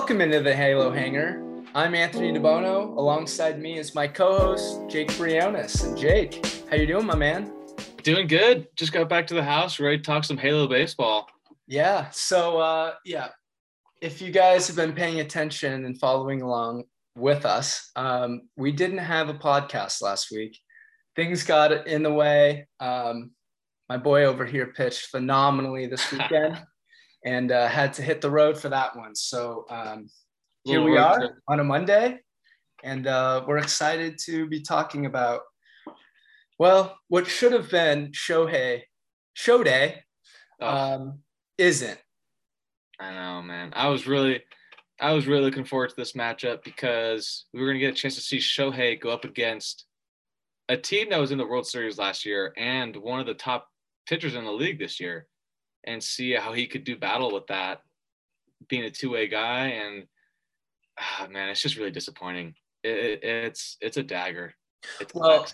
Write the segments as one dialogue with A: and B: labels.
A: Welcome into the Halo Hangar. I'm Anthony DeBono. Alongside me is my co-host Jake Briones. And Jake, how you doing, my man?
B: Doing good. Just got back to the house, ready to talk some Halo baseball.
A: Yeah. So uh, yeah, if you guys have been paying attention and following along with us, um, we didn't have a podcast last week. Things got in the way. Um, my boy over here pitched phenomenally this weekend and uh, had to hit the road for that one. So um, here we are on a Monday, and uh, we're excited to be talking about, well, what should have been Shohei, Show Day,
B: Oh.
A: um, isn't.
B: I know, man. I was really, I was really looking forward to this matchup because we were gonna get a chance to see Shohei go up against a team that was in the World Series last year and one of the top pitchers in the league this year, and see how he could do battle with that, being a two-way guy. And ah, man, it's just really disappointing. It, it- it's it's a dagger. It's
A: Well,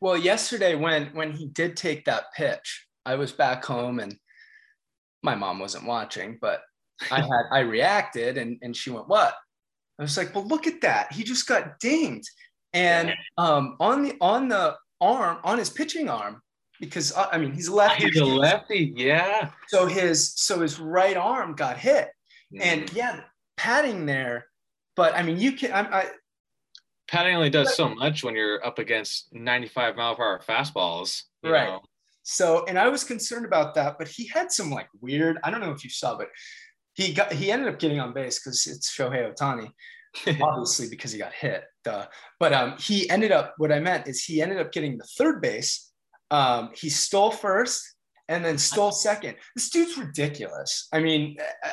A: well, yesterday when when he did take that pitch, I was back home and my mom wasn't watching, but I had I reacted and and she went, "What?" I was like, "Well, look at that. He just got dinged." And um on the on the arm, on his pitching arm, because I mean, he's a lefty.
B: he's a lefty, yeah.
A: So his so his right arm got hit. And yeah, padding there, but I mean, you can I, I
B: Patting only does so much when you're up against 95 mile per hour fastballs. you
A: Right.
B: know.
A: So, and I was concerned about that, but he had some like weird, I don't know if you saw, but he got, he ended up getting on base because it's Shohei Ohtani, obviously because he got hit. Duh. But um, he ended up, what I meant is he ended up getting the third base. Um, he stole first and then stole second. This dude's ridiculous. I mean, uh,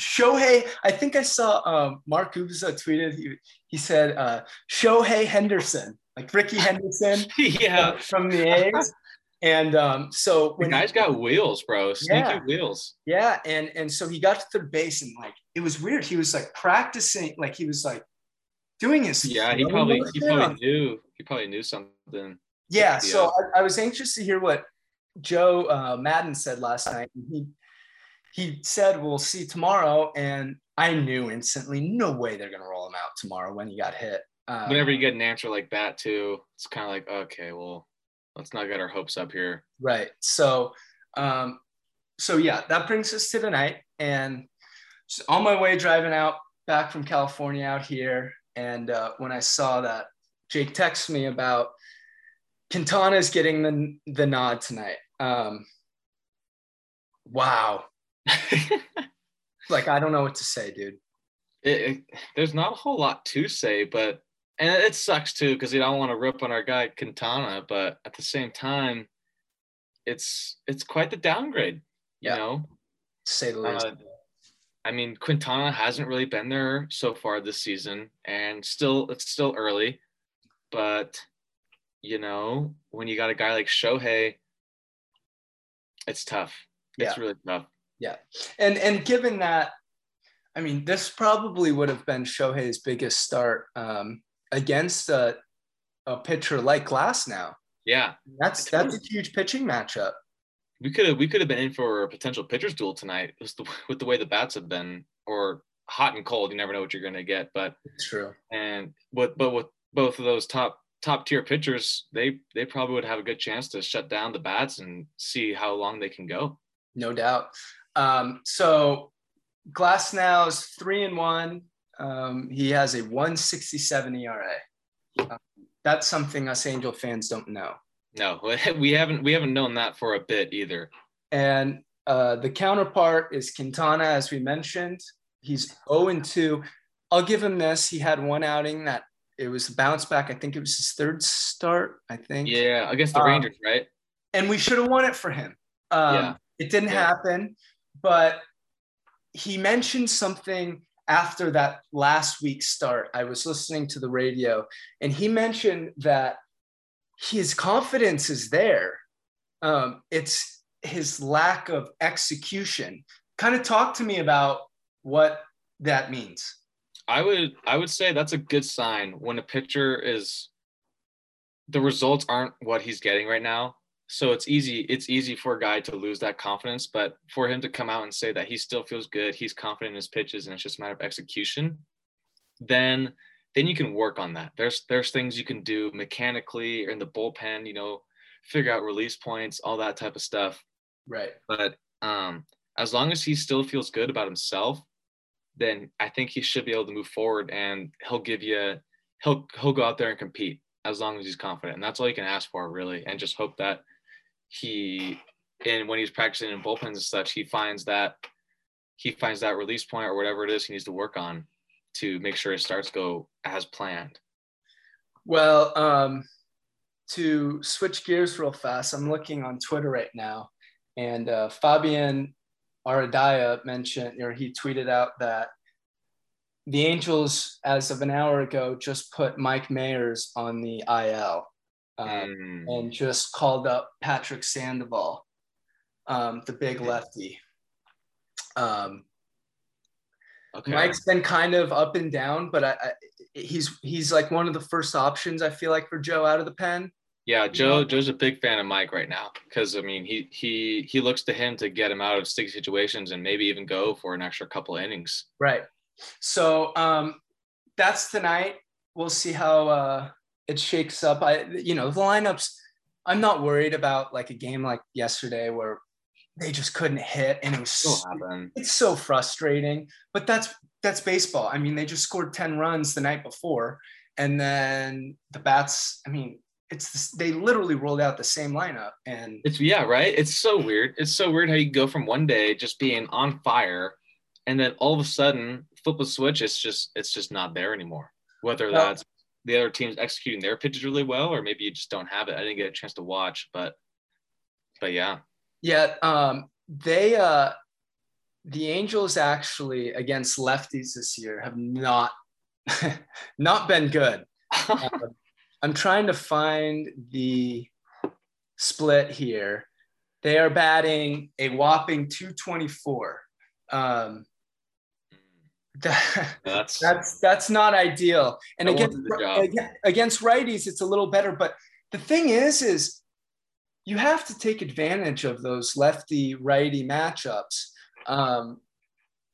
A: Shohei, I think I saw um, Mark Gubicza tweeted, he, he said, uh, Shohei Henderson, like Rickey Henderson
B: yeah.
A: from the A's. And um, so
B: The
A: when
B: guy's got wheels, bro. Sneaky
A: Yeah.
B: wheels.
A: yeah, and and so he got to third base and like it was weird. He was like practicing, like he was like doing his
B: Yeah, he probably he probably knew he probably knew something.
A: Yeah. So I, I was anxious to hear what Joe uh, Maddon said last night. He he said we'll see tomorrow, and I knew instantly, no way they're gonna roll him out tomorrow when he got hit. Um,
B: Whenever you get an answer like that too, it's kind of like okay, well, let's not get our hopes up here.
A: Right. So, um, so yeah, that brings us to tonight. And on my way driving out back from California out here, and uh, when I saw that Jake texted me about Quintana's getting the the nod tonight. Um, wow. Like I don't know what to say, dude.
B: it, it- there's not a whole lot to say, but and it sucks too because you don't want to rip on our guy Quintana, but at the same time, it's it's quite the downgrade. You
A: Yeah.
B: know,
A: say the least.
B: Uh, I mean, Quintana hasn't really been there so far this season, and still it's still early, but you know, when you got a guy like Shohei, it's tough. It's
A: Yeah.
B: really tough. Yeah.
A: And and given that, I mean, this probably would have been Shohei's biggest start um, against a, a pitcher like Glasnow.
B: Yeah,
A: That's that's a huge pitching matchup.
B: we could have we could have been in for a potential pitcher's duel tonight with the, with the way the bats have been, or hot and cold. You never know what you're gonna get, but it's
A: True.
B: and with but with both of those top top tier pitchers, they they probably would have a good chance to shut down the bats and see how long they can go.
A: No doubt. Um, so Glass now is three and one. Um, he has a 167 ERA. Um, that's something us Angel fans don't know.
B: No, we haven't we haven't known that for a bit either.
A: And uh, the counterpart is Quintana, as we mentioned. He's 0 and 2. I'll give him this. He had one outing that it was a bounce back. I think it was his third start, I think.
B: Yeah, against the
A: Um,
B: Rangers, right?
A: And we should have won it for him. Um,
B: Yeah.
A: It didn't
B: Yeah.
A: happen, but he mentioned something after that last week's start. I was listening to the radio, and he mentioned that his confidence is there. Um, it's his lack of execution. Kind of talk to me about what that means.
B: I would I would say that's a good sign when a pitcher is the results aren't what he's getting right now. so it's easy it's easy for a guy to lose that confidence but for him to come out and say that he still feels good he's confident in his pitches and it's just a matter of execution then then you can work on that. There's there's things you can do mechanically or in the bullpen you know figure out release points all that type of stuff.
A: Right.
B: But um as long as he still feels good about himself then i think he should be able to move forward and he'll give you he'll he'll go out there and compete as long as he's confident and that's all you can ask for really and just hope that he and when he's practicing in bullpens and such, he finds that he finds that release point or whatever it is he needs to work on to make sure his starts go as planned.
A: Well, um, to switch gears real fast, I'm looking on Twitter right now, and uh, Fabian Ardaya mentioned, or he tweeted out that the Angels, as of an hour ago, just put Mike Mayers on the IL um, mm. and just called up Patrick Sandoval, um, the big lefty. Um, okay. Mike's been kind of up and down, but I, I, he's he's like one of the first options I feel like for Joe out of the pen.
B: Yeah, Joe Joe's a big fan of Mike right now because I mean he he he looks to him to get him out of sticky situations and maybe even go for an extra couple innings.
A: Right. So um, that's tonight. We'll see how uh, it shakes up. I, you know, the lineups, I'm not worried about like a game like yesterday where they just couldn't hit and it was so, it's so frustrating. But that's that's baseball. I mean, they just scored 10 runs the night before. And then the bats, I mean, it's they literally rolled out the same lineup and
B: it's yeah, right. It's so weird. It's so weird how you go from one day just being on fire and then all of a sudden flip a switch, it's just it's just not there anymore. Whether well, that's the other teams executing their pitches really well, or maybe you just don't have it. I didn't get a chance to watch, but but yeah.
A: Yeah, um, they uh, the Angels actually against lefties this year have not not been good. uh, I'm trying to find the split here. They are batting a whopping 224. Um, that's that's that's not ideal. And against against righties, it's a little better. But the thing is, is you have to take advantage of those lefty righty matchups. Um,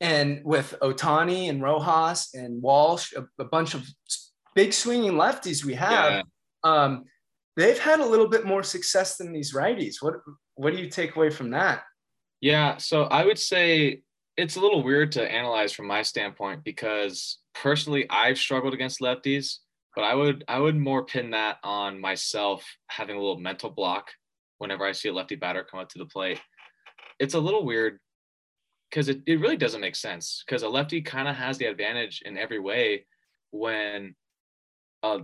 A: and with Ohtani and Rojas and Walsh, a, a, bunch of big swinging lefties we have, yeah. um, they've had a little bit more success than these righties. What what do you take away from that?
B: Yeah, so I would say it's a little weird to analyze from my standpoint because personally I've struggled against lefties, but I would I would more pin that on myself having a little mental block whenever I see a lefty batter come up to the plate. It's a little weird because it, it really doesn't make sense because a lefty kind of has the advantage in every way when a,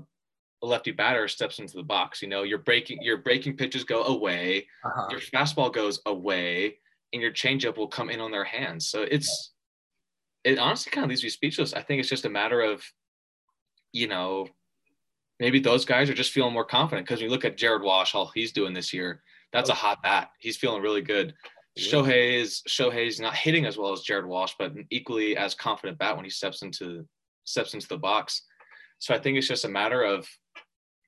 B: a, lefty batter steps into the box. You know, your breaking your breaking pitches go away, uh-huh. your fastball goes away, and your changeup will come in on their hands. So it's it honestly kind of leaves me speechless. I think it's just a matter of, you know, maybe those guys are just feeling more confident because you look at Jared Walsh, all he's doing this year. That's a hot bat. He's feeling really good. Shohei is Shohei's not hitting as well as Jared Walsh, but equally as confident bat when he steps into steps into the box. So I think it's just a matter of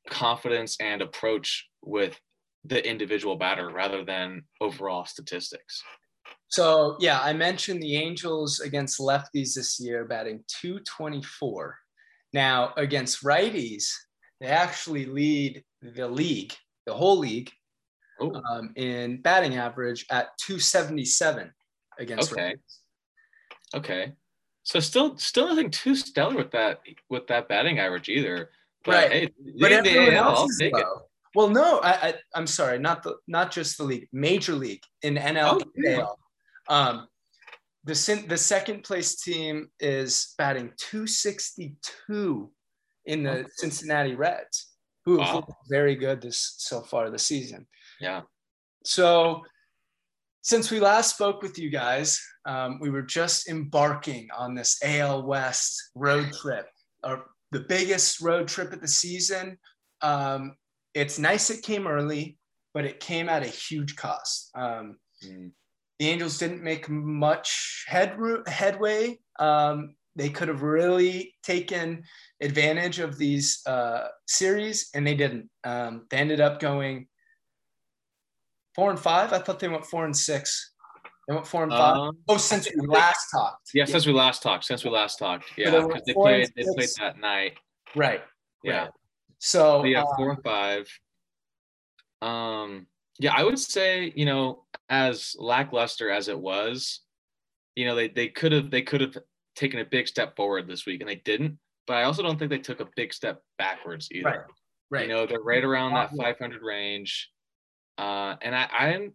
B: confidence and approach with the individual batter rather than overall statistics.
A: So yeah, I mentioned the Angels against lefties this year batting 224. Now against righties, they actually lead the league, the whole league, um, in batting average at 277 against
B: okay. righties. Okay. So still still nothing too stellar with that with that batting average either. But right. hey, but
A: everyone AL, else is low. Well, no, I, I am sorry, not the not just the league, major league in NL. Oh, yeah. Um, the the second place team is batting 262 in the oh. Cincinnati Reds, who have wow. looked very good this so far this season.
B: Yeah.
A: So since we last spoke with you guys, um, we were just embarking on this AL West road trip, or the biggest road trip of the season. Um, it's nice it came early, but it came at a huge cost. Um, mm. The Angels didn't make much head, headway. Um, they could have really taken advantage of these uh, series, and they didn't. Um, they ended up going Four and five? I thought they went four and six. They went four and five. Um, oh, since we last talked.
B: Yeah, yeah, since we last talked. Since we last talked. Yeah, because they, played. They played that night.
A: Right.
B: Yeah.
A: Right. So
B: yeah, four um, and five. Um. Yeah, I would say you know as lackluster as it was, you know they they could have they could have taken a big step forward this week and they didn't. But I also don't think they took a big step backwards either.
A: Right. Right.
B: You know they're right around that 500 range, uh, and I, I'm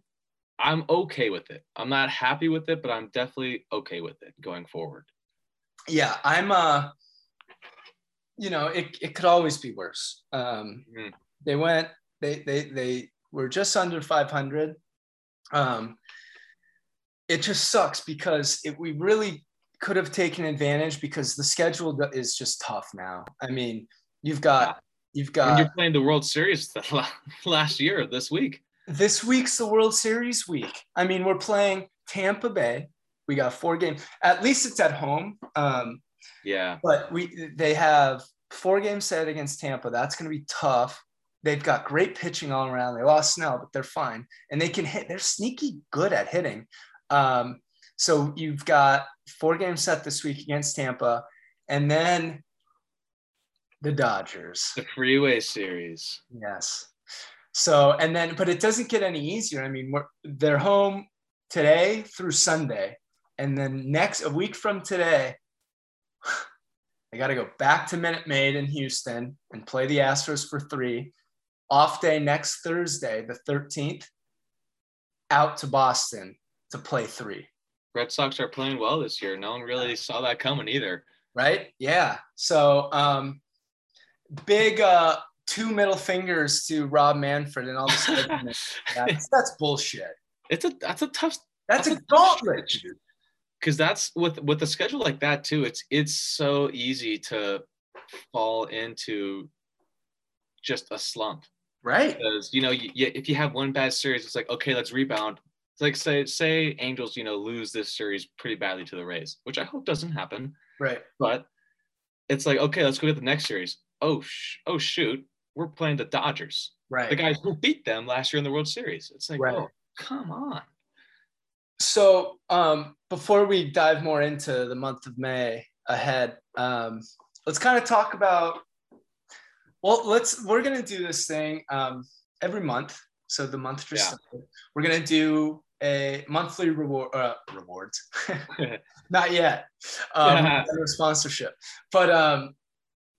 B: I'm okay with it. I'm not happy with it, but I'm definitely okay with it going forward.
A: Yeah, I'm uh you know, it, it could always be worse. Um mm. they went they they they were just under 500. Um it just sucks because it, we really could have taken advantage because the schedule is just tough now. I mean, you've got you've got
B: and you're playing the World Series last year this week
A: this week's the World Series week. I mean, we're playing Tampa Bay. We got four games. At least it's at home. Um,
B: yeah.
A: But we they have four games set against Tampa. That's going to be tough. They've got great pitching all around. They lost Snell, but they're fine, and they can hit. They're sneaky good at hitting. Um, so you've got four games set this week against Tampa, and then the Dodgers.
B: The Freeway Series.
A: Yes. So, and then, but it doesn't get any easier. I mean, we're, they're home today through Sunday. And then next, a week from today, I got to go back to Minute Maid in Houston and play the Astros for three. Off day next Thursday, the 13th, out to Boston to play three.
B: Red Sox are playing well this year. No one really saw that coming either.
A: Right? Yeah. So, um, big, uh, two middle fingers to Rob Manfred and all this. that's, that's bullshit.
B: It's a that's a tough.
A: That's, that's a, a gauntlet.
B: Because that's with with a schedule like that too. It's it's so easy to fall into just a slump.
A: Right.
B: Because you know, you, you, if you have one bad series, it's like okay, let's rebound. It's like say say Angels, you know, lose this series pretty badly to the Rays, which I hope doesn't happen.
A: Right.
B: But it's like okay, let's go get the next series. Oh sh- oh shoot, we're playing the Dodgers,
A: right?
B: The guys who beat them last year in the World Series. It's like, right. oh, come on.
A: So um, before we dive more into the month of May ahead, um, let's kind of talk about. Well, let's we're gonna do this thing um, every month. So the month just yeah. We're gonna do a monthly reward uh, rewards. Not yet. Um, yeah. sponsorship, but um,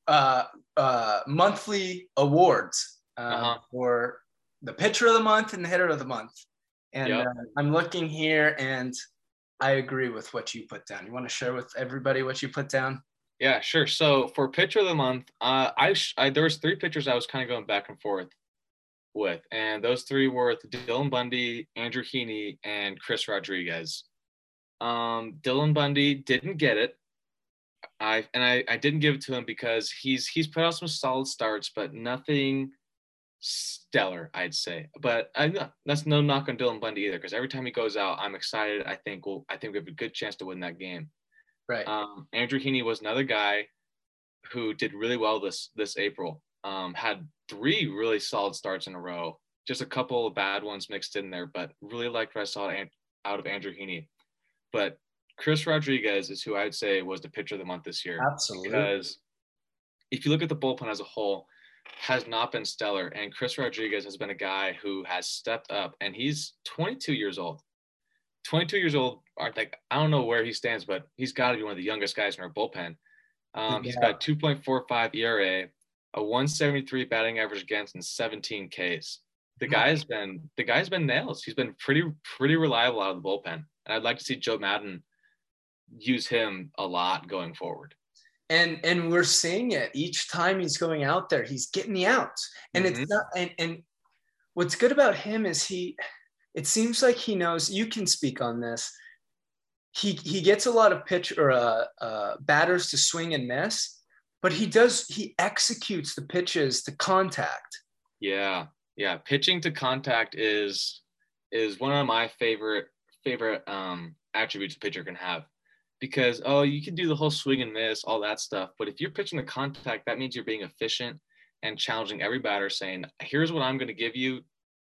A: uh, uh, monthly awards uh, uh-huh. for the pitcher of the month and the hitter of the month. And yep. uh, I'm looking here and I agree with what you put down. You want to share with everybody what you put down?
B: Yeah, sure. So for pitcher of the month, uh, I, I there was three pitchers I was kind of going back and forth with, and those three were Dylan Bundy, Andrew Heaney, and Chris Rodriguez. Um, Dylan Bundy didn't get it. I and I, I didn't give it to him because he's he's put out some solid starts, but nothing stellar, I'd say. But I that's no knock on Dylan Bundy either, because every time he goes out, I'm excited. I think we'll I think we have a good chance to win that game.
A: Right.
B: Um, Andrew Heaney was another guy who did really well this this April. Um, had three really solid starts in a row. Just a couple of bad ones mixed in there, but really liked what I saw out of Andrew Heaney. But Chris Rodriguez is who I would say was the pitcher of the month this year.
A: Absolutely.
B: Because if you look at the bullpen as a whole, has not been stellar. And Chris Rodriguez has been a guy who has stepped up and he's 22 years old. 22 years old, I think I don't know where he stands, but he's got to be one of the youngest guys in our bullpen. Um, yeah. He's got 2.45 ERA, a 173 batting average against, and 17 Ks. The guy's been the guy's been nails. He's been pretty pretty reliable out of the bullpen, and I'd like to see Joe Maddon use him a lot going forward.
A: And and we're seeing it each time he's going out there, he's getting the outs. And mm-hmm. it's not and, and what's good about him is he it seems like he knows you can speak on this. He he gets a lot of pitch or uh, uh, batters to swing and miss, but he does he executes the pitches to contact.
B: Yeah, yeah. Pitching to contact is is one of my favorite favorite um, attributes a pitcher can have because oh you can do the whole swing and miss all that stuff but if you're pitching the contact that means you're being efficient and challenging every batter saying here's what i'm going to give you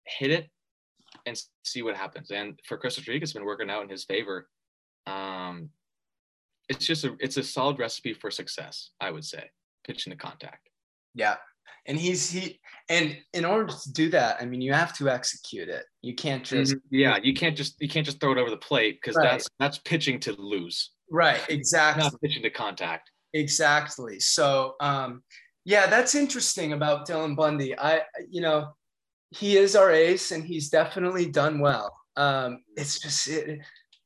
B: hit it and see what happens. And for Chris Rodriguez, it's been working out in his favor. Um, it's just a it's a solid recipe for success, I would say, pitching the contact.
A: Yeah. And he's he and in order to do that, I mean you have to execute it. You can't just
B: mm-hmm. yeah, you can't just you can't just throw it over the plate because
A: Right.
B: that's that's pitching to lose,
A: right, exactly.
B: not pitching to contact.
A: Exactly. So, um, yeah, that's interesting about Dylan Bundy. I, you know, he is our ace, and he's definitely done well. Um, it's just, it,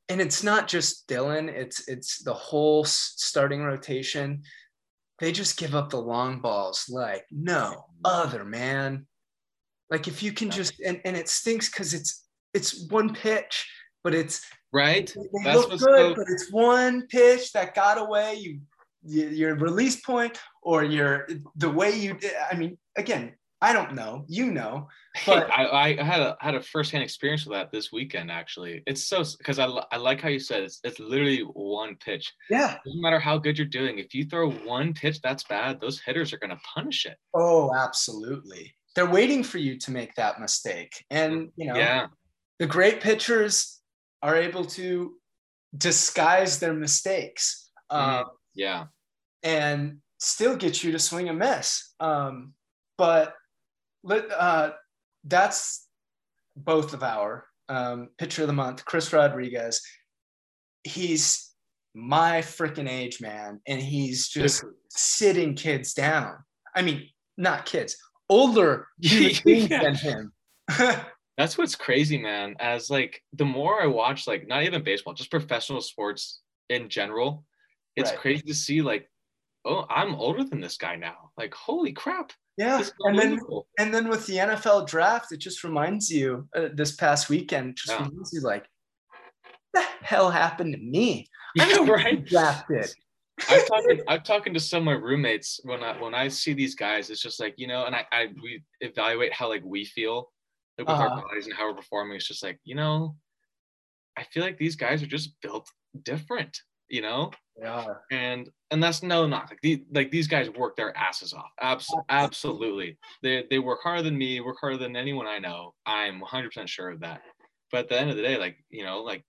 A: and it's not just Dylan. It's it's the whole starting rotation. They just give up the long balls like no other man. Like if you can just, and and it stinks because it's it's one pitch, but it's
B: Right?
A: they
B: That's
A: look good,
B: so-
A: but it's one pitch that got away. You, you, your release point or your the way you. I mean, again, I don't know. You know, but
B: I, I had a had a firsthand experience with that this weekend. Actually, it's so because I, I like how you said it's it's literally one pitch.
A: yeah.
B: Doesn't matter how good you're doing. If you throw one pitch that's bad, those hitters are gonna punish it.
A: Oh, absolutely. They're waiting for you to make that mistake, and you know,
B: Yeah,
A: the great pitchers are able to disguise their mistakes.
B: Mhm.
A: Um,
B: yeah.
A: and still get you to swing and miss. Um, but let, uh, that's both of our um, pitcher of the month, Chris Rodriguez. He's my freaking age, man, and he's just sitting kids down. I mean, not kids, older
B: Yeah.
A: than him.
B: That's what's crazy, man. As like the more I watch, like not even baseball, just professional sports in general, it's
A: Right.
B: crazy to see like, oh, I'm older than this guy now. Like, holy crap.
A: yeah, and then and then with the NFL draft, it just reminds you uh, this past weekend, just
B: Yeah.
A: reminds you like, the hell happened to me? I
B: Yeah, right.
A: drafted.
B: I've talking I've talking to some of my roommates when I when I see these guys, it's just like, you know, and I, I we evaluate how like we feel like with
A: Uh-huh.
B: our bodies and how we're performing. It's just like, you know, I feel like these guys are just built different, you know?
A: Yeah.
B: and and that's no knock. Like these like these guys work their asses off. Abs- absolutely. They they work harder than me, work harder than anyone I know. I'm 100% sure of that. But at the end of the day, like, you know, like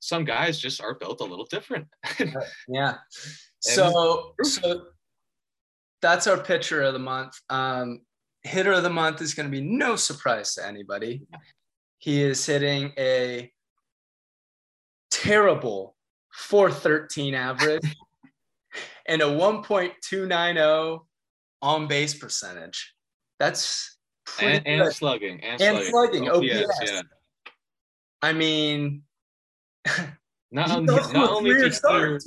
B: some guys just are built a little different.
A: Yeah. So so that's our pitcher of the month. Um, hitter of the month is going to be no surprise to anybody. He is hitting a terrible 413 average and a 1.290 on base percentage. That's
B: and, and slugging. And,
A: And slugging,
B: OPS, oh,
A: OPS.
B: yeah.
A: I mean,
B: Not, only, not only is he hitter,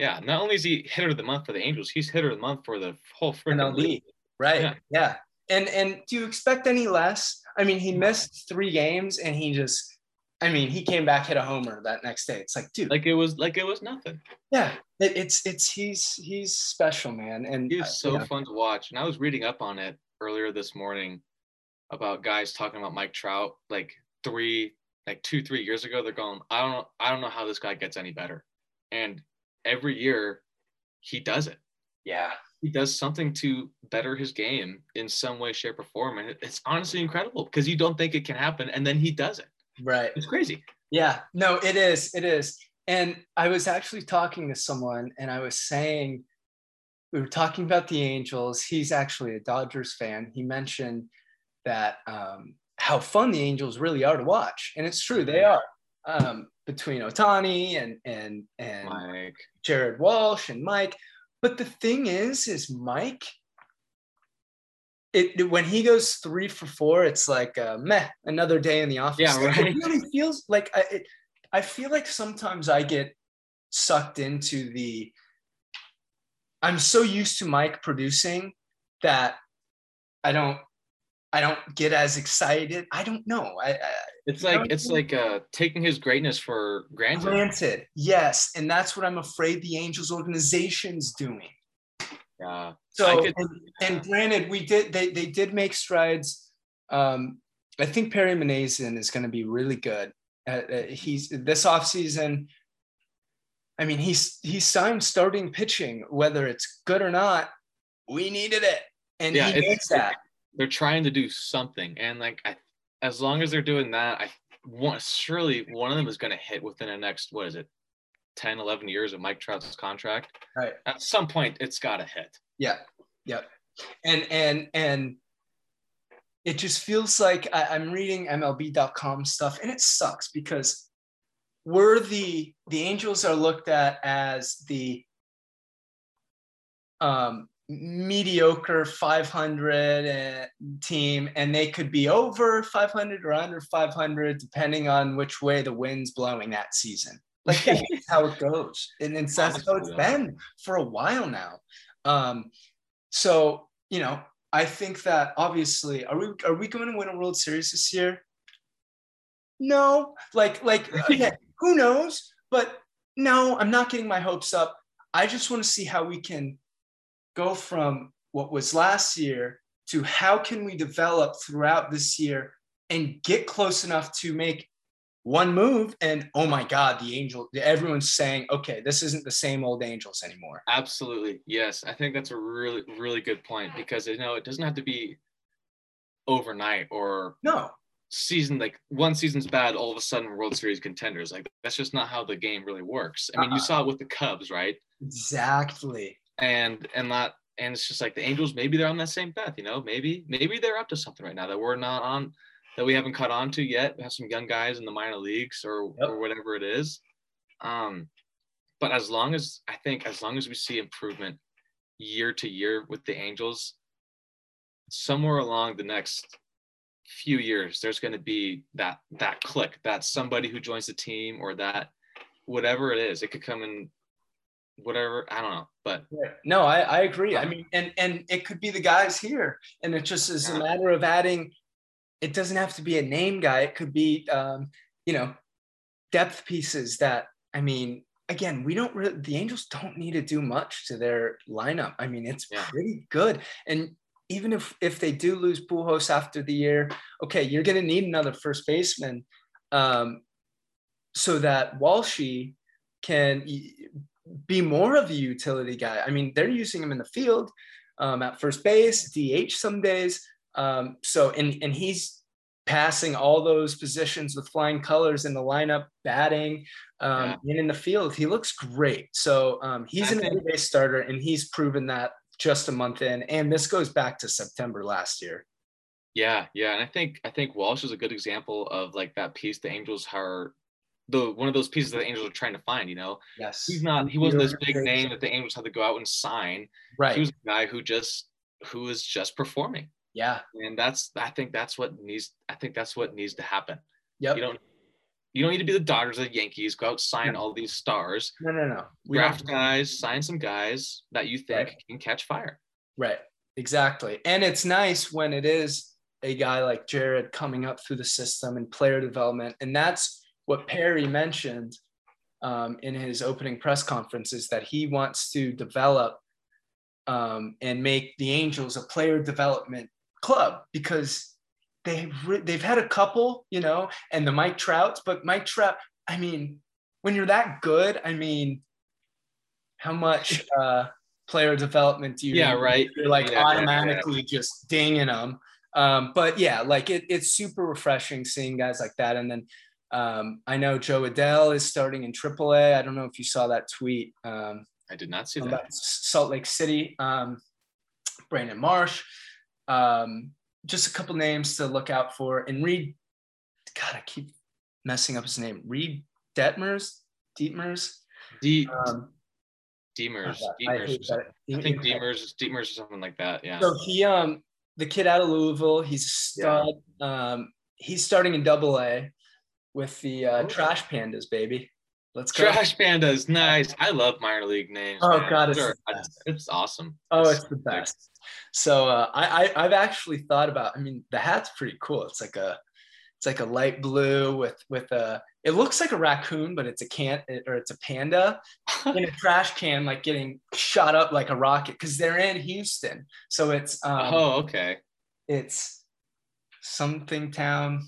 B: yeah, not only is he hitter of the month for the Angels, he's hitter of the month for the whole freaking league.
A: Right.
B: Yeah.
A: Yeah. And and do you expect any less? I mean, he missed three games and he just I mean, he came back, hit a homer that next day. It's like, dude,
B: Like it was like it was nothing.
A: yeah, it, it's it's he's he's special, man. And
B: He
A: uh,
B: was so
A: yeah.
B: fun to watch. And I was reading up on it earlier this morning about guys talking about Mike Trout like three, like two, three years ago. They're going, I don't know, I don't know how this guy gets any better. And every year he does it.
A: yeah,
B: He does something to better his game in some way, shape, or form. And it's honestly incredible because you don't think it can happen. And then he does it.
A: right.
B: It's crazy.
A: Yeah, no, it is. It is. And I was actually talking to someone and I was saying, we were talking about the Angels. He's actually a Dodgers fan. He mentioned that um, how fun the Angels really are to watch. And it's true, they are. Um, between Ohtani and and and
B: Like,
A: Jared Walsh and Mike. But the thing is, is Mike, it when he goes three for four, it's like uh, meh, another day in the office.
B: Yeah,
A: Like,
B: right.
A: It really feels like I, it, I feel like sometimes I get sucked into the. I'm so used to Mike producing that I don't, I don't get as excited. I don't know. I, I
B: it's like it's like uh taking his greatness for granted.
A: granted, yes, and that's what I'm afraid the Angels organization's doing.
B: Yeah.
A: So
B: I could-
A: and, and granted, we did they they did make strides. Um, I think Perry Minasian is going to be really good. Uh, uh, he's this offseason. I mean, he's he signed starting pitching, whether it's good or not. We needed it, and
B: Yeah,
A: he makes that.
B: They're trying to do something and like i as long as they're doing that, I want surely one of them is going to hit within the next what is it, 10, 11 years of Mike Trout's contract.
A: Right.
B: At some point, it's got to hit.
A: Yeah. Yep. And and and it just feels like I, I'm reading MLB.com stuff, and it sucks because we're the the Angels are looked at as the um, mediocre 500 team, and they could be over 500 or under 500 depending on which way the wind's blowing that season. Like that's how it goes, and, and that's how it's been for a while now. Um, so you know, I think that obviously, are we are we going to win a World Series this year? No, like like okay, who knows? But no, I'm not getting my hopes up. I just want to see how we can go from what was last year to how can we develop throughout this year and get close enough to make one move? And oh my god the angel everyone's saying okay this isn't the same old angels anymore.
B: Absolutely. Yes. I think that's a really really good point because you know it doesn't have to be overnight or
A: no.
B: season like one season's bad all of a sudden world series contenders. Like that's just not how the game really works. I mean uh-huh. you saw it with the cubs right?
A: Exactly
B: and and that and it's just like the angels maybe they're on that same path you know maybe maybe they're up to something right now that we're not on that we haven't caught on to yet. We have some young guys in the minor leagues or, yep. or whatever it is. Um, but as long as I think as long as we see improvement year to year with the Angels, somewhere along the next few years, there's going to be that that click, that somebody who joins the team or that whatever it is. It could come in whatever I don't know, but
A: no, I, I agree. I mean, and and it could be the guys here, and it just is a matter of adding it doesn't have to be a name guy. It could be, um, you know, depth pieces that, I mean, again, we don't really, the Angels don't need to do much to their lineup. I mean, it's yeah. pretty good. And even if, if they do lose Pujols after the year, okay, you're going to need another first baseman um, so that Walshy can be more of a utility guy. I mean, they're using him in the field um, at first base, DH some days. Um, so and and he's passing all those positions with flying colors in the lineup, batting, um, yeah. and in the field. He looks great. So um, he's I an think- everyday starter, and he's proven that just a month in. And this goes back to September last year.
B: Yeah, yeah, and I think I think Walsh is a good example of like that piece the Angels are the one of those pieces that the Angels are trying to find. You know,
A: yes,
B: he's not. He wasn't this big name that the Angels had to go out and sign.
A: Right,
B: he was a guy who just who is just performing.
A: Yeah.
B: And that's I think that's what needs I think that's what needs to happen.
A: Yep.
B: You don't you don't need to be the Dodgers or the Yankees. Go out sign no. all these stars.
A: No, no, no.
B: We draft guys, sign some guys that you think right. can catch fire.
A: Right. Exactly. And it's nice when it is a guy like Jared coming up through the system and player development. And that's what Perry mentioned um, in his opening press conference is that he wants to develop um, and make the Angels a player development club because they they've had a couple, you know, and the Mike Trouts, but Mike Trout, I mean, when you're that good, I mean, how much uh, player development do you?
B: Yeah, right.
A: You're like
B: yeah,
A: automatically yeah. just dinging them. Um, but yeah, like it, it's super refreshing seeing guys like that. And then um, I know Jo Adell is starting in AAA. I don't know if you saw that tweet. Um,
B: I did not see that.
A: Salt Lake City, um, Brandon Marsh. Um, just a couple names to look out for. And Reid, God, I keep messing up his name. Reid Detmers, Dietmers.
B: D. Um, Demers. I, I, I think Demers, Demers or something like that. Yeah.
A: So he, um, the kid out of Louisville, he's stud. Yeah. Um, he's starting in Double A with the uh, Trash Pandas, baby. Let's
B: go. Trash Pandas, nice. I love minor league names.
A: Oh man. God, it's,
B: it's awesome.
A: Oh, it's, it's the best. So uh, I, I I've actually thought about. I mean, the hat's pretty cool. It's like a it's like a light blue with with a. It looks like a raccoon, but it's a can or it's a panda in a trash can, like getting shot up like a rocket because they're in Houston. So it's um,
B: oh okay.
A: It's something town.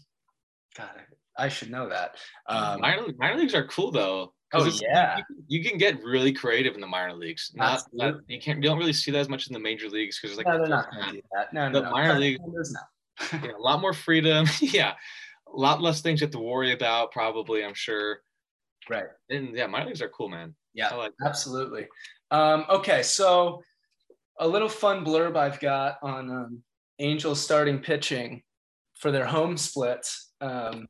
A: God, I should know that.
B: Um, minor, minor leagues are cool though.
A: Oh yeah,
B: you, you, can get really creative in the minor leagues. Not, not you can't you don't really see that as much in the major leagues because it's like
A: no, they're not to do that. No, no,
B: the
A: no.
B: minor league. yeah, a lot more freedom. yeah, a lot less things you have to worry about. Probably, I'm sure.
A: Right.
B: And yeah, minor leagues are cool, man.
A: Yeah, like absolutely. Um, okay, so a little fun blurb I've got on um, Angels starting pitching for their home splits. Um,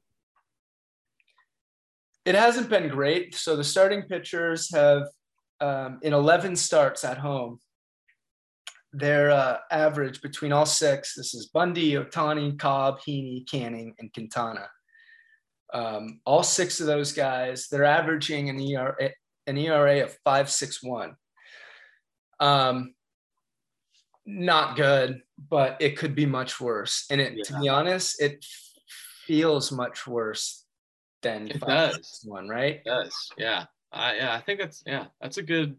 A: it hasn't been great. So the starting pitchers have, um, in 11 starts at home, their uh, average between all six, this is Bundy, Ohtani, Cobb, Heaney, Canning, and Quintana. Um, all six of those guys, they're averaging an ERA, an ERA of 561. Um, not good, but it could be much worse. And it, yeah. to be honest, it feels much worse than
B: it does
A: one, right?
B: It does. Yeah. I, yeah, I think that's, yeah, that's a good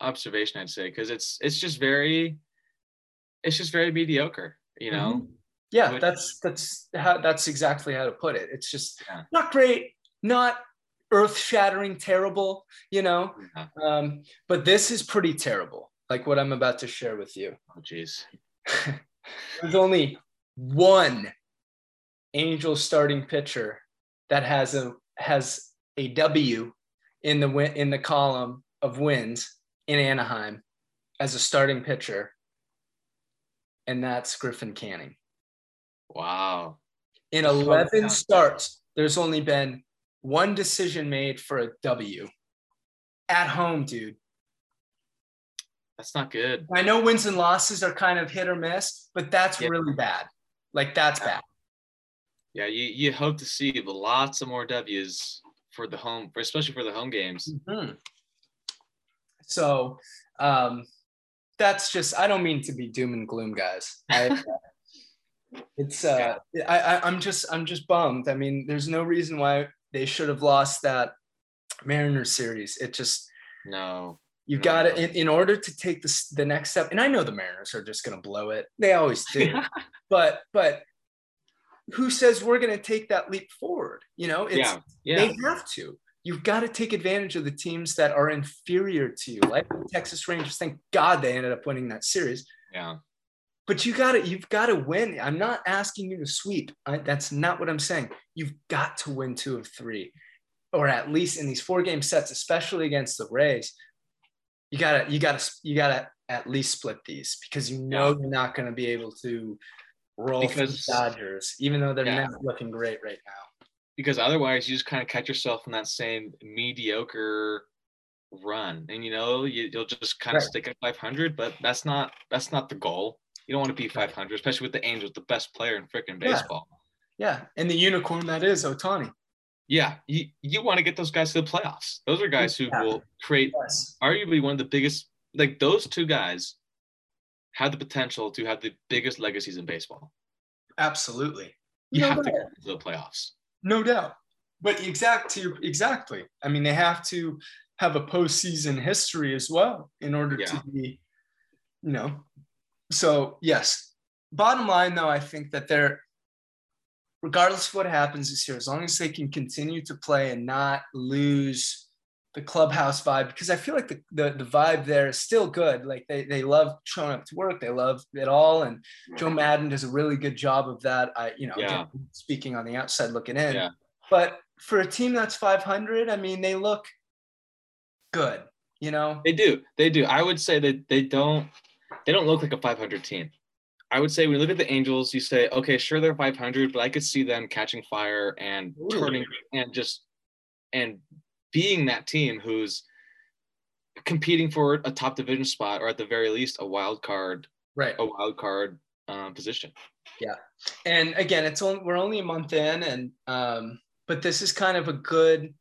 B: observation. I'd say, cause it's, it's just very, it's just very mediocre, you know? Mm-hmm.
A: Yeah. Which, that's, that's how, that's exactly how to put it. It's just yeah. not great, not earth shattering, terrible, you know? Yeah. Um, but this is pretty terrible like what I'm about to share with you.
B: Oh, jeez.
A: There's only one Angel starting pitcher that has a has a W in the win in the column of wins in Anaheim as a starting pitcher, and that's Griffin Canning.
B: Wow.
A: In 11 starts, there's only been one decision made for a W. At home, dude.
B: That's not good.
A: I know wins and losses are kind of hit or miss, but that's yeah. really bad. Like that's
B: yeah.
A: bad.
B: Yeah, you you hope to see lots of more W's for the home, especially for the home games.
A: Mm-hmm. So um, that's just I don't mean to be doom and gloom, guys. I, it's uh. I, I I'm just I'm just bummed. I mean, there's no reason why they should have lost that Mariners series. It just no—you've got to, in, in, order to take this the next step. And I know the Mariners are just going to blow it. They always do. but, but who says we're going to take that leap forward? You know, it's, yeah. Yeah. they have to. You've got to take advantage of the teams that are inferior to you, like the Texas Rangers. Thank God they ended up winning that series.
B: Yeah.
A: But you got to, you've got to win. I'm not asking you to sweep. I, that's not what I'm saying. You've got to win two of three, or at least in these four game sets, especially against the Rays you gotta you gotta you gotta at least split these because you know yeah. you're not going to be able to roll because, the Dodgers, even though they're yeah. not looking great right now.
B: Because otherwise, you just kind of catch yourself in that same mediocre run, and you know you, will just kind of right. stick at 500. But that's not that's not the goal. You don't want to be 500, especially with the Angels, the best player in freaking baseball.
A: Yeah. yeah, and the unicorn that is Ohtani
B: yeah, you, you want to get those guys to the playoffs. Those are guys who yeah. will create yes. arguably one of the biggest, like those two guys have the potential to have the biggest legacies in baseball.
A: Absolutely.
B: You no have doubt. to get to the playoffs.
A: No doubt. But exact exactly. I mean, they have to have a postseason history as well in order yeah. to be, you know. So yes. Bottom line though, I think that they're regardless of what happens this year, as long as they can continue to play and not lose the clubhouse vibe, because I feel like the, the, the vibe there is still good. Like they, they love showing up to work, they love it all. And Joe Maddon does a really good job of that. I, you know, yeah. speaking on the outside looking in. Yeah. But for a team that's 500, I mean, they look good, you know?
B: They do. They do. I would say that they don't, they don't look like a 500 team. I would say when you look at the Angels, you say, okay, sure they're 500, but I could see them catching fire and Ooh. turning and just and being that team who's competing for a top division spot or at the very least a wild card,
A: right?
B: A wild card um, position.
A: Yeah, and again, it's only we're only a month in, and um, but this is kind of a good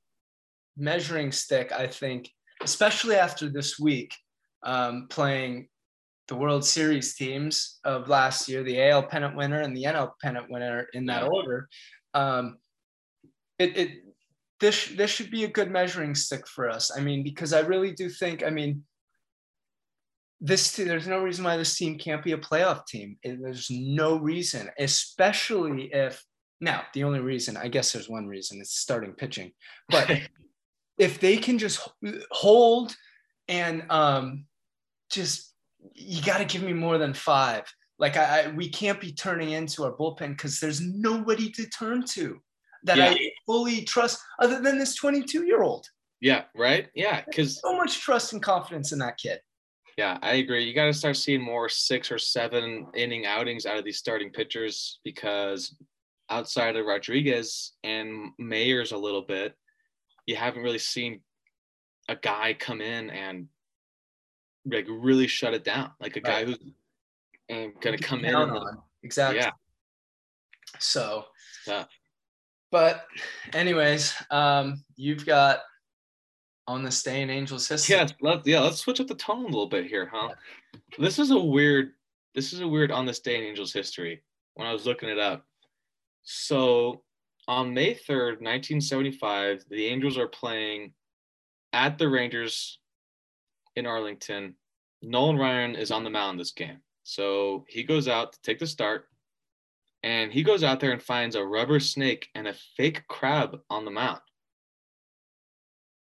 A: measuring stick, I think, especially after this week um, playing the World Series teams of last year, the AL pennant winner and the NL pennant winner in that order. Um, it, it this this should be a good measuring stick for us. I mean, because I really do think. I mean, this there's no reason why this team can't be a playoff team. There's no reason, especially if now the only reason I guess there's one reason it's starting pitching, but if they can just hold and um, just you got to give me more than five Like I, I we can't be turning into our bullpen because there's nobody to turn to that
B: Yeah.
A: I fully trust other than this 22 year old.
B: Yeah, right. Yeah, because
A: So much trust and confidence in that kid.
B: yeah, I agree. You got to start seeing more six or seven inning outings out of these starting pitchers because outside of Rodriguez and Mayers a little bit, you haven't really seen a guy come in and like really shut it down, like a guy who's uh, and gonna come in.
A: Exactly.
B: yeah,
A: So,
B: Yeah.
A: But anyways, um, you've got on the Stay in Angels history.
B: yeah, let yeah. Let's switch up the tone a little bit here, huh? This is a weird. This is a weird on this day in Angels history. When I was looking it up, so on May third, nineteen seventy-five, the Angels are playing at the Rangers in Arlington. Nolan Ryan is on the mound this game, so he goes out to take the start, and he goes out there and finds a rubber snake and a fake crab on the mound.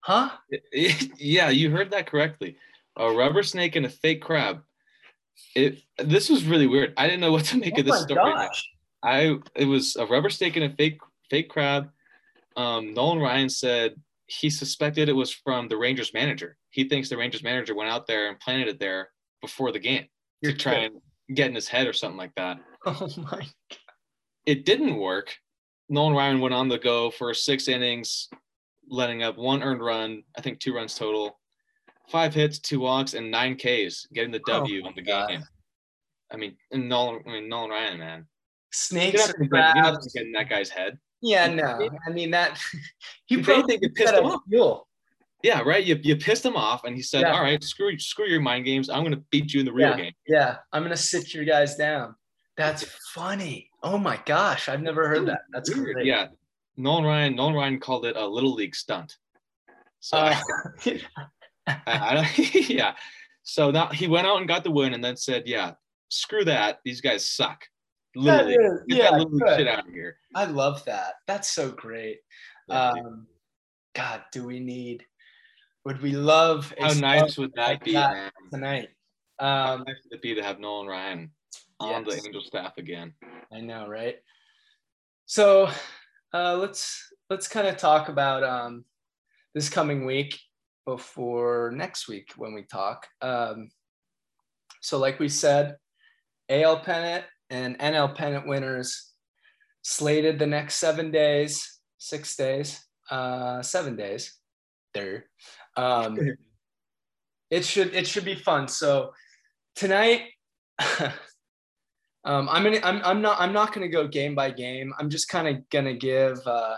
A: Huh?
B: yeah, you heard that correctly. A rubber snake and a fake crab. It this was really weird. I didn't know what to make
A: Oh
B: of this
A: my
B: story.
A: gosh.
B: I it was a rubber snake and a fake fake crab. Um, Nolan Ryan said he suspected it was from the Rangers manager. He thinks the Rangers manager went out there and planted it there before the game
A: You're
B: to try
A: kidding.
B: and get in his head or something like that.
A: Oh my.
B: It didn't work. Nolan Ryan went on the go for six innings, letting up one earned run, I think two runs total, five hits, two walks, and nine Ks, getting the
A: Oh
B: W
A: my
B: in the
A: God.
B: game. I mean, Nolan, I mean Nolan Ryan, man, you're
A: Snakes
B: not you're not
A: crabs.
B: gonna get in that guy's head.
A: Yeah, no. I mean that he probably
B: it pissed him off.
A: fuel.
B: Yeah, right. You, you pissed him off, and he said,
A: Yeah.
B: "All right, screw screw your mind games. I'm gonna beat you in the real
A: Yeah.
B: game."
A: Yeah, I'm gonna sit your guys down. That's funny. Oh my gosh, I've never heard that. That's
B: Weird.
A: great.
B: Yeah, Nolan Ryan. Nolan Ryan called it a little league stunt. So
A: Uh,
B: I, I yeah. So now he went out and got the win, and then said, "Yeah, screw that. These guys suck. Little league. Get
A: yeah,
B: that little league shit out of here."
A: I love that. That's so great.
B: Yeah.
A: Um, God, do we need? Would we love
B: How nice would that
A: like
B: be,
A: that tonight?
B: How
A: Um,
B: nice would it be to have Nolan Ryan on
A: Yes.
B: the Angel staff again?
A: I know, right? So uh, let's let's kind of talk about um, this coming week before next week when we talk. Um, so, like we said, AL pennant and NL pennant winners slated the next seven days, six days, uh, seven days. There. Um, it should it should be fun. So tonight. Um, I'm gonna. I'm. I'm not. I'm not gonna go game by game. I'm just kind of gonna give uh,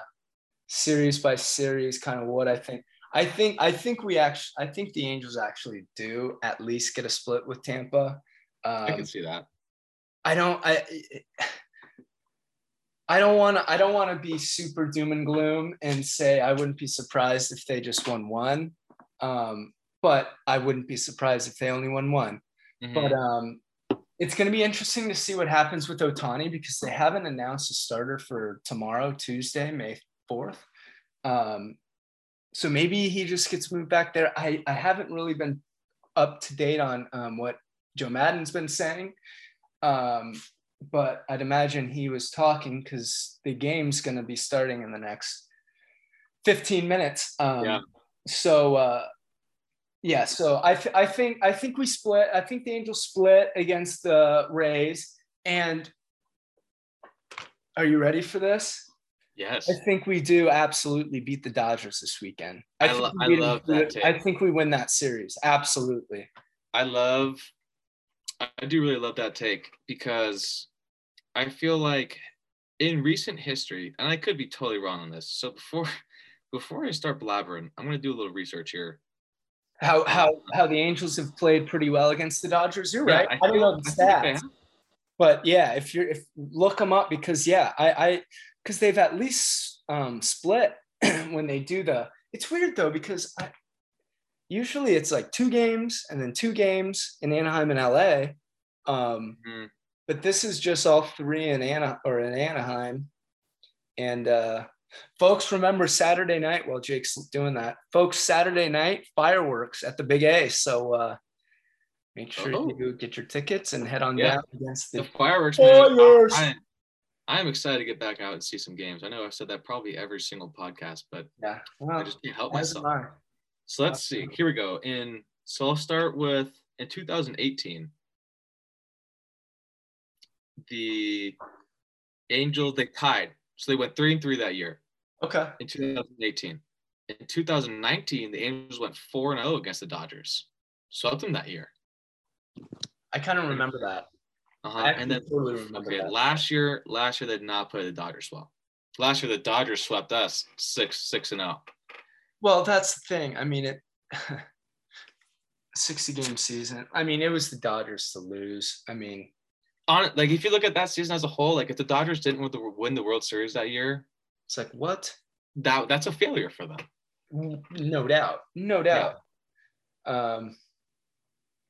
A: series by series, kind of what I think. I think. I think we actually. I think the Angels actually do at least get a split with Tampa.
B: I
A: Um,
B: can see that.
A: I don't. I. I don't want to. I don't want to be super doom and gloom and say I wouldn't be surprised if they just won one. Um, but I wouldn't be surprised if they only won one.
B: Mhm.
A: But um, it's going to be interesting to see what happens with Ohtani because they haven't announced a starter for tomorrow, Tuesday, May 4th. Um, so maybe he just gets moved back there. I, I haven't really been up to date on um, what Joe Maddon's been saying. Um, but I'd imagine he was talking because the game's going to be starting in the next 15 minutes. Um,
B: Yeah.
A: So, uh, yeah, so I, th- I think I think we split. I think the Angels split against the Rays. And are you ready for this?
B: yes.
A: I think we do absolutely beat the Dodgers this weekend.
B: I
A: think
B: lo-
A: we
B: I love that
A: it. I think we win that series. Absolutely.
B: I love, I do really love that take because I feel like in recent history, and I could be totally wrong on this. So before, before I start blabbering, I'm gonna do a little research here.
A: How how how the Angels have played pretty well against the Dodgers. You're right. I, don't know the
B: I feel like they
A: stats, but yeah, if you're if look them up because yeah, I I because they've at least um, split when they do the. It's weird though because I, usually it's like two games and then two games in Anaheim and LA. Um,
B: Mhm.
A: but this is just all three in Ana or in Anaheim. And uh, folks, remember Saturday night while Jake's doing that. Folks, Saturday night fireworks at the Big A. So uh, make sure
B: Oh.
A: you get your tickets and head on
B: Yeah.
A: down against the
B: The fireworks, man. I-. I, am excited to get back out and see some games. I know I've said that probably every single podcast, but
A: yeah.
B: I just can't help myself. So let's see. Here we go. In so I'll start with in 2018. The Angels they tied, so they went three and three that year
A: Okay.
B: in 2018. In 2019, the Angels went four and zero against the Dodgers, swept them that year.
A: I kind of remember that.
B: Uh-huh. And then
A: totally remember
B: okay,
A: that.
B: last year, last year they did not play the Dodgers well. Last year the Dodgers swept us six six and oh. zero.
A: Well, that's the thing. I mean, it 60 game season. I mean, it was the Dodgers to lose. I mean,
B: On like if you look at that season as a whole, like if the Dodgers didn't win the, win the World Series that year,
A: it's like what?
B: that that's a failure for them.
A: No doubt. No doubt. Um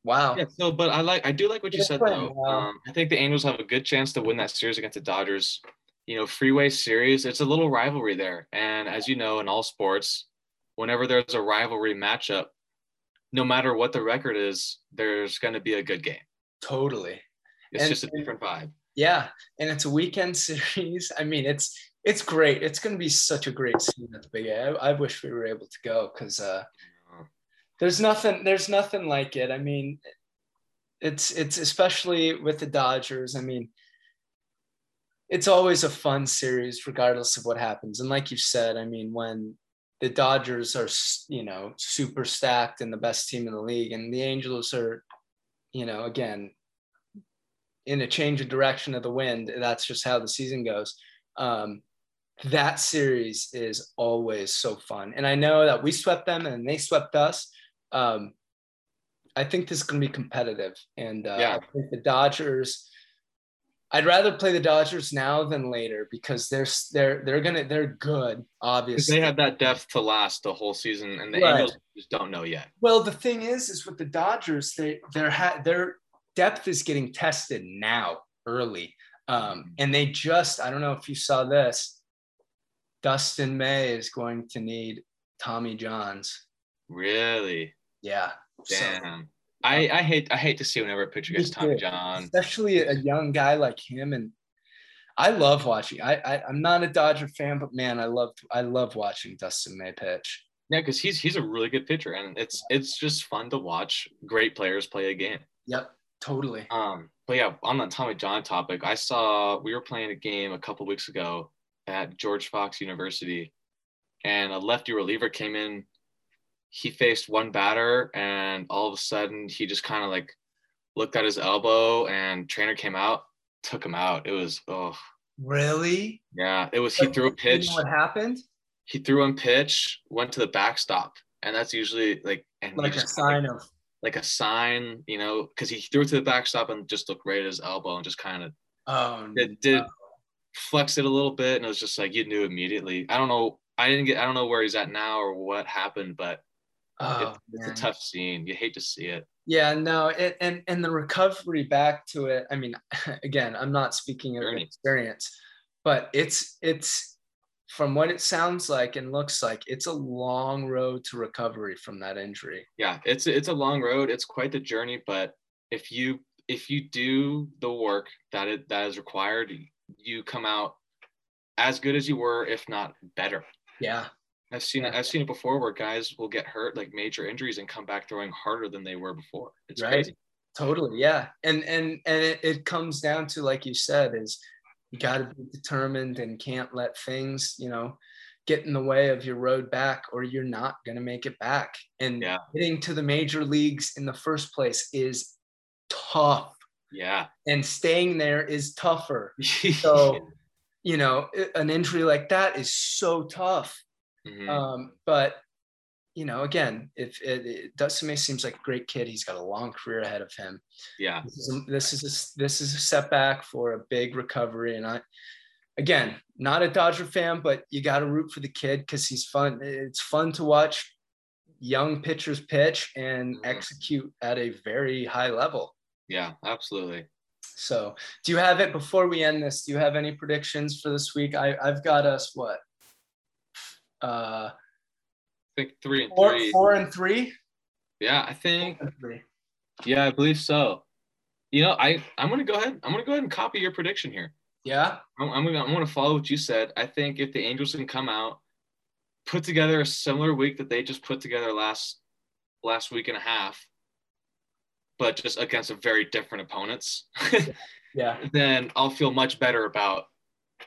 A: wow.
B: Yeah. So, but I like I do like what you
A: Yeah,
B: said though. Um, I think the Angels have a good chance to win that series against the Dodgers. You know, freeway series. It's a little rivalry there, and as you know, in all sports, whenever there's a rivalry matchup, no matter what the record is, there's going to be a good game.
A: Totally.
B: It's
A: And-
B: just a different vibe.
A: Yeah, and it's a weekend series. I mean, it's it's great. It's going to be such a great scene at the Big A. I, I wish we were able to go because uh, there's nothing there's nothing like it. I mean, it's it's especially with the Dodgers. I mean, it's always a fun series regardless of what happens. And like you said, I mean, when the Dodgers are you know super stacked and the best team in the league, and the Angels are, you know, again in a change of direction of the wind. That's just how the season goes. Um, that series is always so fun. And I know that we swept them and they swept us. Um, I think this is going to be competitive. And uh,
B: Yeah.
A: I think the Dodgers, I'd rather play the Dodgers now than later because they're they're they're gonna they're good, obviously.
B: they have that depth to last the whole season, and the
A: Right.
B: Angels just don't know yet.
A: Well, the thing is, is with the Dodgers, they their ha- their depth is getting tested now, early, um, and they just I don't know if you saw this. Dustin May is going to need Tommy Johns.
B: Really,
A: Yeah. So,
B: damn. I, I hate I hate to see whenever a pitcher gets Tommy. John.
A: especially a young guy like him, and I love watching. I, I I'm not a Dodger fan, but man, I love I love watching Dustin May pitch.
B: Yeah, because he's he's a really good pitcher, and it's it's just fun to watch great players play a game.
A: Yep, totally.
B: Um, but yeah, on the Tommy John topic, I saw we were playing a game a couple weeks ago at George Fox University, and a lefty reliever came in. He faced one batter, and all of a sudden, he just kind of like looked at his elbow, and trainer came out, took him out. It was oh
A: Really?
B: yeah, it was he threw a
A: You know
B: pitch.
A: what happened?
B: He threw one pitch, went to the backstop, and that's usually like and
A: Like a
B: just kinda,
A: sign of
B: like a sign, you know, because he threw it to the backstop and just looked right at his elbow and just kind of
A: oh
B: it did flex it a little bit, and it was just like you knew immediately. I don't know. I didn't get. I don't know where he's at now or what happened, but
A: Oh,
B: it, it's a tough scene. You hate to see it.
A: Yeah, no, it, and and the recovery back to it. I mean, again, I'm not speaking of
B: Journey.
A: experience, but it's it's from what it sounds like and looks like, it's a long road to recovery from that injury.
B: Yeah, it's it's a long road. It's quite the journey, but if you if you do the work that it that is required, you come out as good as you were, if not better.
A: Yeah,
B: I've seen it. I've seen it before where guys will get hurt, like major injuries, and come back throwing harder than they were before. It's
A: Right.
B: crazy.
A: totally. Yeah, and and and it, it comes down to like you said, is you got to be determined and can't let things, you know, get in the way of your road back, or you're not gonna make it back. And
B: Yeah.
A: getting to the major leagues in the first place is tough.
B: Yeah.
A: and staying there is tougher. So, you know, an injury like that is so tough.
B: Mhm.
A: Um, but you know, again, if it, it Dustin seems like a great kid, he's got a long career ahead of him.
B: yeah.
A: This is a, this is a, this is a setback for a big recovery, and I, again, not a Dodger fan, but you got to root for the kid because he's fun. It's fun to watch young pitchers pitch and
B: Mhm.
A: execute at a very high level.
B: Yeah. Absolutely.
A: So, do you have it before we end this? Do you have any predictions for this week? I, I've got us what? Uh,
B: I think three and
A: four,
B: three.
A: four and three.
B: Yeah. I think
A: three.
B: Yeah, I believe so. You know, I I'm gonna go ahead. I'm gonna go ahead and copy your prediction here.
A: Yeah.
B: I'm, I'm gonna I'm gonna follow what you said. I think if the Angels can come out, put together a similar week that they just put together last last week and a half, but just against a very different opponents,
A: Yeah.
B: then I'll feel much better about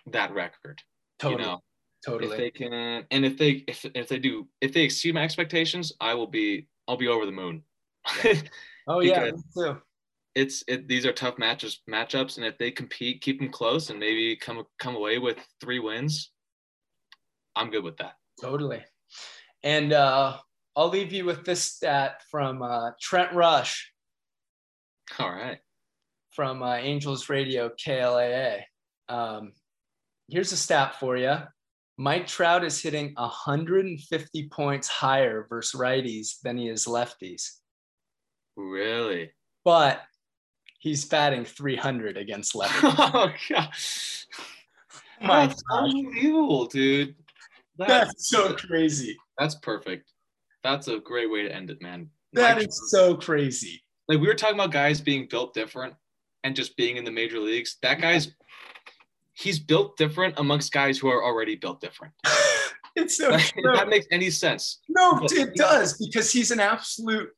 B: that record.
A: Totally.
B: You know,
A: totally.
B: if they can, and if they if if they do, if they exceed my expectations, I will be I'll be over the moon.
A: oh yeah, me too.
B: it's it these are tough matches matchups and if they compete keep them close and maybe come come away with three wins i'm good with that
A: Totally. And uh, I'll leave you with this stat from uh, Trent Rush
B: all right
A: from uh, Angels Radio KLAA. Um, here's a stat for you. Mike Trout is hitting 150 points higher versus righties than he is lefties,
B: really
A: but he's batting 300 against lefties.
B: oh god
A: My
B: that's
A: gosh.
B: unbelievable dude that's,
A: That's so crazy.
B: that's perfect that's a great way to end it man
A: That
B: Mike
A: is so crazy.
B: Like we were talking about guys being built different and just being in the major leagues that guy's he's built different amongst guys who are already built different
A: It's so true.
B: that makes any sense
A: No, it does because he's an absolute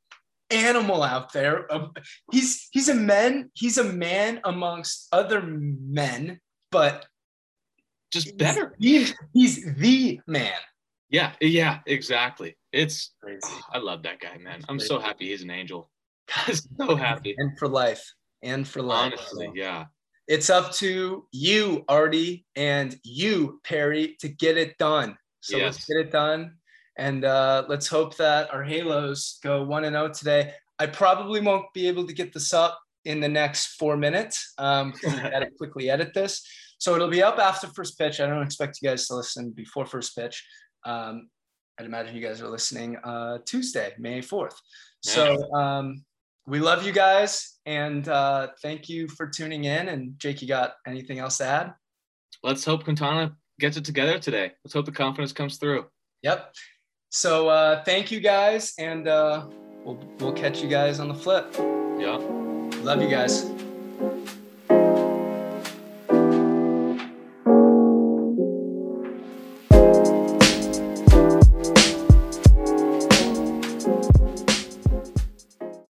A: animal out there. Um, He's he's a man. He's a man amongst other men, but
B: just better
A: He's, he's the man.
B: Yeah, yeah, exactly. It's
A: Crazy.
B: I love that guy, man. I'm so happy he's an angel. I'm so happy.
A: And for life. And for life.
B: Honestly,
A: So
B: yeah.
A: It's up to you, Arte, and you, Perry, to get it done. So let's get it done. And uh, let's hope that our Halos go 1 and 0 today. I probably won't be able to get this up in the next four minutes. Um, 'cause I got to quickly edit this. So it'll be up after first pitch. I don't expect you guys to listen before first pitch. Um, I'd imagine you guys are listening uh, Tuesday, May 4th. So um, we love you guys and uh, thank you for tuning in. And Jake, you got anything else to add?
B: Let's hope Quintana gets it together today. Let's hope the confidence comes through.
A: Yep. So uh, thank you guys, and uh, we'll we'll catch you guys on the flip.
B: Yeah.
A: Love you guys.